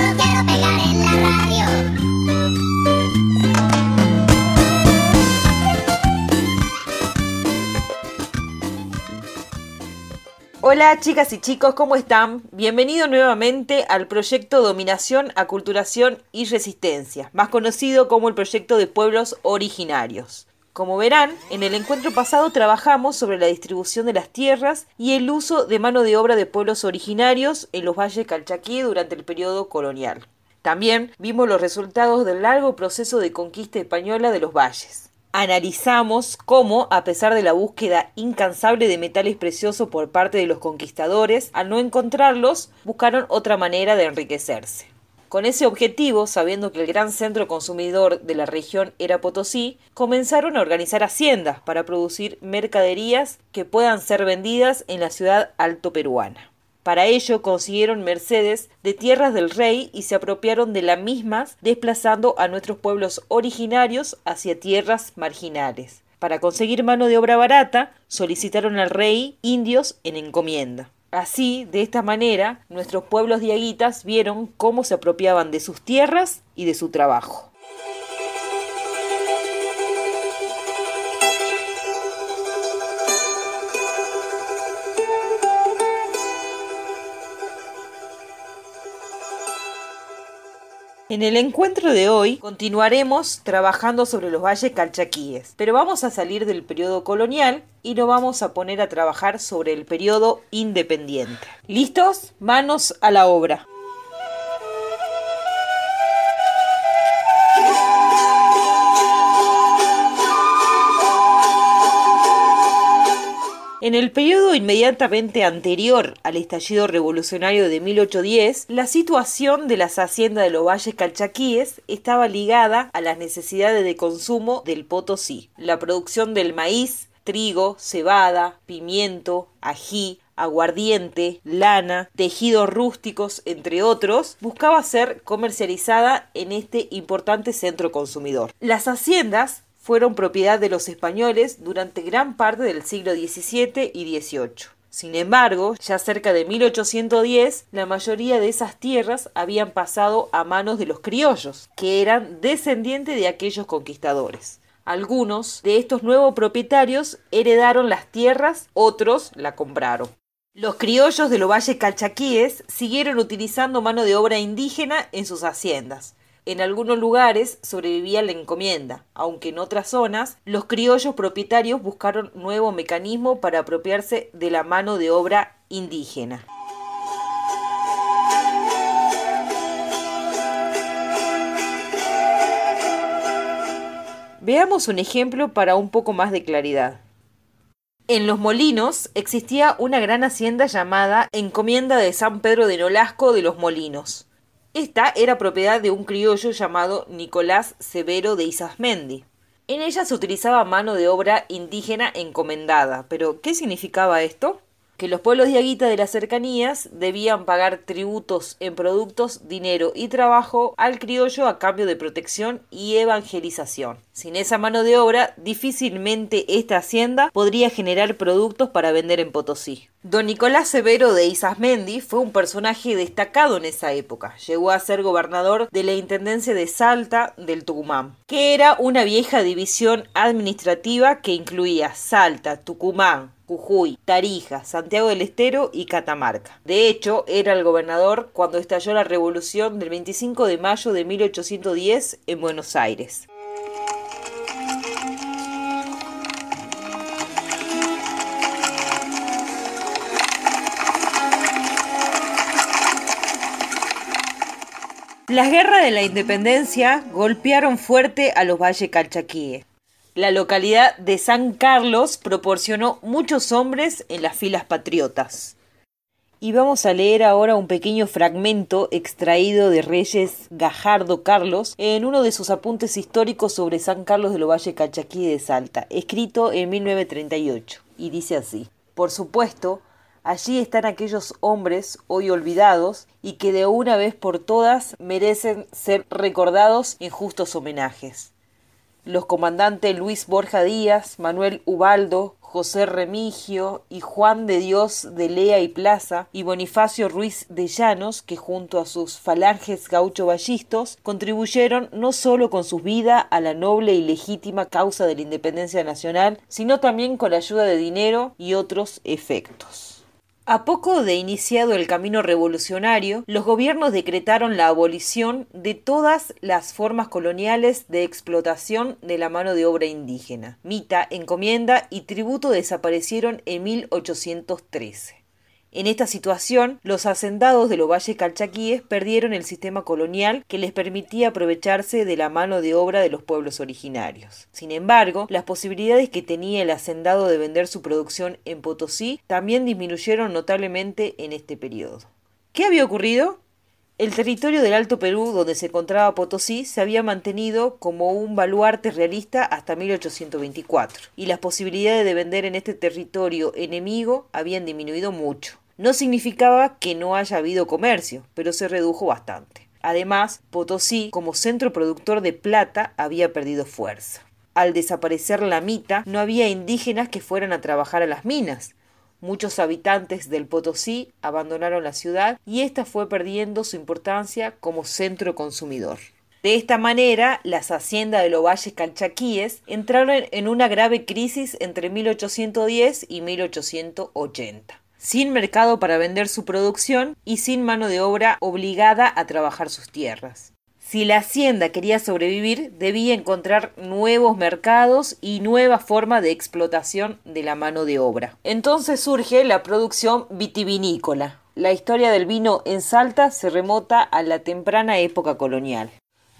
lo quiero pegar en la radio. Hola chicas y chicos, ¿cómo están? Bienvenido nuevamente al proyecto Dominación, Aculturación y Resistencia, más conocido como el proyecto de pueblos originarios. Como verán, en el encuentro pasado trabajamos sobre la distribución de las tierras y el uso de mano de obra de pueblos originarios en los valles calchaquí durante el periodo colonial. También vimos los resultados del largo proceso de conquista española de los valles. Analizamos cómo, a pesar de la búsqueda incansable de metales preciosos por parte de los conquistadores, al no encontrarlos, buscaron otra manera de enriquecerse. Con ese objetivo, sabiendo que el gran centro consumidor de la región era Potosí, comenzaron a organizar haciendas para producir mercaderías que puedan ser vendidas en la ciudad alto peruana. Para ello consiguieron mercedes de tierras del rey y se apropiaron de las mismas, desplazando a nuestros pueblos originarios hacia tierras marginales. Para conseguir mano de obra barata, solicitaron al rey indios en encomienda. Así, de esta manera, nuestros pueblos diaguitas vieron cómo se apropiaban de sus tierras y de su trabajo. En el encuentro de hoy continuaremos trabajando sobre los valles calchaquíes, pero vamos a salir del periodo colonial y nos vamos a poner a trabajar sobre el periodo independiente. ¿Listos? Manos a la obra. En el periodo inmediatamente anterior al estallido revolucionario de 1810, la situación de las haciendas de los valles calchaquíes estaba ligada a las necesidades de consumo del Potosí. La producción del maíz, trigo, cebada, pimiento, ají, aguardiente, lana, tejidos rústicos, entre otros, buscaba ser comercializada en este importante centro consumidor. Las haciendas fueron propiedad de los españoles durante gran parte del siglo XVII y XVIII. Sin embargo, ya cerca de 1810, la mayoría de esas tierras habían pasado a manos de los criollos, que eran descendientes de aquellos conquistadores. Algunos de estos nuevos propietarios heredaron las tierras, otros la compraron. Los criollos de los valles calchaquíes siguieron utilizando mano de obra indígena en sus haciendas, en algunos lugares sobrevivía la encomienda, aunque en otras zonas los criollos propietarios buscaron nuevo mecanismo para apropiarse de la mano de obra indígena. Veamos un ejemplo para un poco más de claridad. En los molinos existía una gran hacienda llamada Encomienda de San Pedro de Nolasco de los Molinos, esta era propiedad de un criollo llamado Nicolás Severo de Isasmendi. En ella se utilizaba mano de obra indígena encomendada. Pero, ¿qué significaba esto? que los pueblos de Aguita de las cercanías debían pagar tributos en productos, dinero y trabajo al criollo a cambio de protección y evangelización. Sin esa mano de obra, difícilmente esta hacienda podría generar productos para vender en Potosí. Don Nicolás Severo de Isasmendi fue un personaje destacado en esa época. Llegó a ser gobernador de la Intendencia de Salta del Tucumán, que era una vieja división administrativa que incluía Salta, Tucumán, Jujuy, Tarija, Santiago del Estero y Catamarca. De hecho, era el gobernador cuando estalló la revolución del 25 de mayo de 1810 en Buenos Aires. Las guerras de la independencia golpearon fuerte a los valles calchaquíes. La localidad de San Carlos proporcionó muchos hombres en las filas patriotas. Y vamos a leer ahora un pequeño fragmento extraído de Reyes Gajardo Carlos en uno de sus apuntes históricos sobre San Carlos de los Valle Calchaquí de Salta, escrito en 1938. Y dice así: Por supuesto, allí están aquellos hombres hoy olvidados y que de una vez por todas merecen ser recordados en justos homenajes los comandantes Luis Borja Díaz, Manuel Ubaldo, José Remigio y Juan de Dios de Lea y Plaza y Bonifacio Ruiz de Llanos, que junto a sus falanges gaucho-ballistos contribuyeron no solo con su vida a la noble y legítima causa de la independencia nacional, sino también con la ayuda de dinero y otros efectos. A poco de iniciado el camino revolucionario, los gobiernos decretaron la abolición de todas las formas coloniales de explotación de la mano de obra indígena. Mita, encomienda y tributo desaparecieron en 1813. En esta situación, los hacendados de los valles calchaquíes perdieron el sistema colonial que les permitía aprovecharse de la mano de obra de los pueblos originarios. Sin embargo, las posibilidades que tenía el hacendado de vender su producción en Potosí también disminuyeron notablemente en este periodo. ¿Qué había ocurrido? El territorio del Alto Perú, donde se encontraba Potosí, se había mantenido como un baluarte realista hasta 1824, y las posibilidades de vender en este territorio enemigo habían disminuido mucho. No significaba que no haya habido comercio, pero se redujo bastante. Además, Potosí, como centro productor de plata, había perdido fuerza. Al desaparecer la mita, no había indígenas que fueran a trabajar a las minas, Muchos habitantes del Potosí abandonaron la ciudad y ésta fue perdiendo su importancia como centro consumidor. De esta manera, las haciendas de los valles calchaquíes entraron en una grave crisis entre 1810 y 1880, sin mercado para vender su producción y sin mano de obra obligada a trabajar sus tierras. Si la hacienda quería sobrevivir, debía encontrar nuevos mercados y nueva forma de explotación de la mano de obra. Entonces surge la producción vitivinícola. La historia del vino en Salta se remota a la temprana época colonial.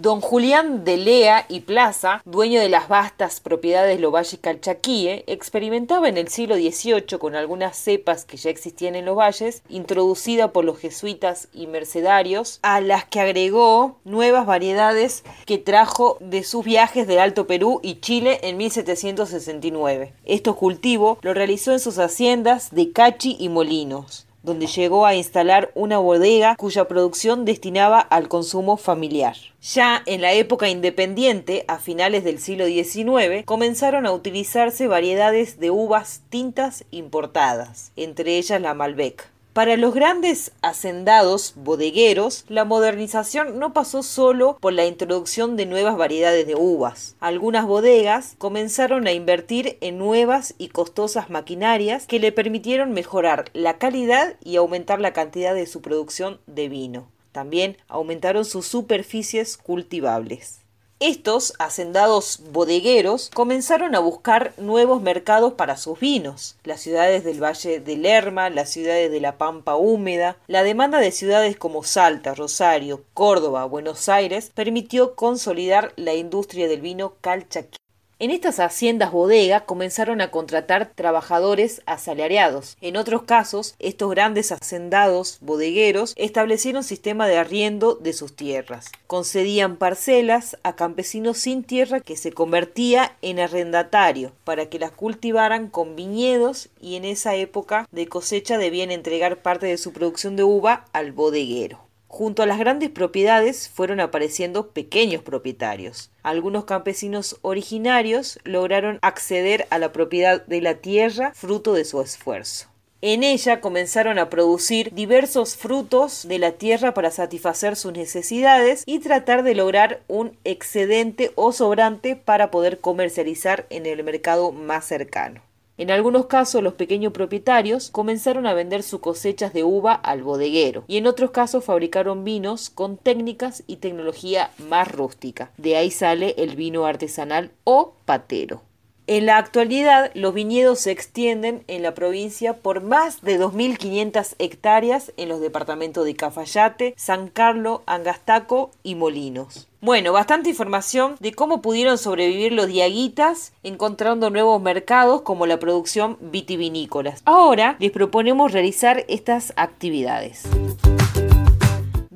Don Julián de Lea y Plaza, dueño de las vastas propiedades Lovalle Calchaquíe, experimentaba en el siglo XVIII con algunas cepas que ya existían en los valles, introducida por los jesuitas y mercedarios, a las que agregó nuevas variedades que trajo de sus viajes del Alto Perú y Chile en 1769. Estos cultivos lo realizó en sus haciendas de Cachi y Molinos donde llegó a instalar una bodega cuya producción destinaba al consumo familiar. Ya en la época independiente, a finales del siglo XIX, comenzaron a utilizarse variedades de uvas tintas importadas, entre ellas la Malbec. Para los grandes hacendados bodegueros, la modernización no pasó solo por la introducción de nuevas variedades de uvas. Algunas bodegas comenzaron a invertir en nuevas y costosas maquinarias que le permitieron mejorar la calidad y aumentar la cantidad de su producción de vino. También aumentaron sus superficies cultivables. Estos hacendados bodegueros comenzaron a buscar nuevos mercados para sus vinos. Las ciudades del Valle de Lerma, las ciudades de la Pampa húmeda, la demanda de ciudades como Salta, Rosario, Córdoba, Buenos Aires permitió consolidar la industria del vino calchaquí. En estas haciendas bodega comenzaron a contratar trabajadores asalariados. En otros casos, estos grandes hacendados bodegueros establecieron sistema de arriendo de sus tierras. Concedían parcelas a campesinos sin tierra que se convertía en arrendatario para que las cultivaran con viñedos y en esa época de cosecha debían entregar parte de su producción de uva al bodeguero. Junto a las grandes propiedades fueron apareciendo pequeños propietarios. Algunos campesinos originarios lograron acceder a la propiedad de la tierra fruto de su esfuerzo. En ella comenzaron a producir diversos frutos de la tierra para satisfacer sus necesidades y tratar de lograr un excedente o sobrante para poder comercializar en el mercado más cercano. En algunos casos los pequeños propietarios comenzaron a vender sus cosechas de uva al bodeguero y en otros casos fabricaron vinos con técnicas y tecnología más rústica. De ahí sale el vino artesanal o patero. En la actualidad, los viñedos se extienden en la provincia por más de 2.500 hectáreas en los departamentos de Cafayate, San Carlos, Angastaco y Molinos. Bueno, bastante información de cómo pudieron sobrevivir los diaguitas encontrando nuevos mercados como la producción vitivinícola. Ahora les proponemos realizar estas actividades.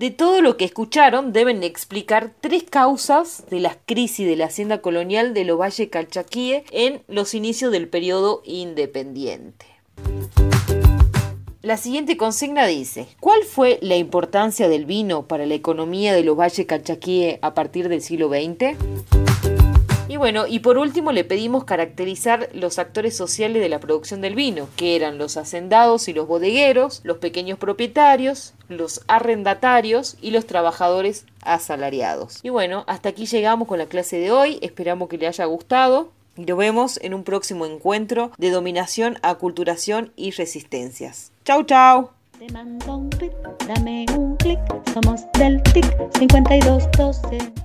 De todo lo que escucharon, deben explicar tres causas de la crisis de la hacienda colonial de los Valle Calchaquíe en los inicios del periodo independiente. La siguiente consigna dice, ¿cuál fue la importancia del vino para la economía de los Valle Calchaquíe a partir del siglo XX? Bueno, y por último le pedimos caracterizar los actores sociales de la producción del vino, que eran los hacendados y los bodegueros, los pequeños propietarios, los arrendatarios y los trabajadores asalariados. Y bueno, hasta aquí llegamos con la clase de hoy, esperamos que le haya gustado. Y nos vemos en un próximo encuentro de dominación, aculturación y resistencias. Chau, chau. Te mando un tweet, dame un clic, somos del TIC 5212.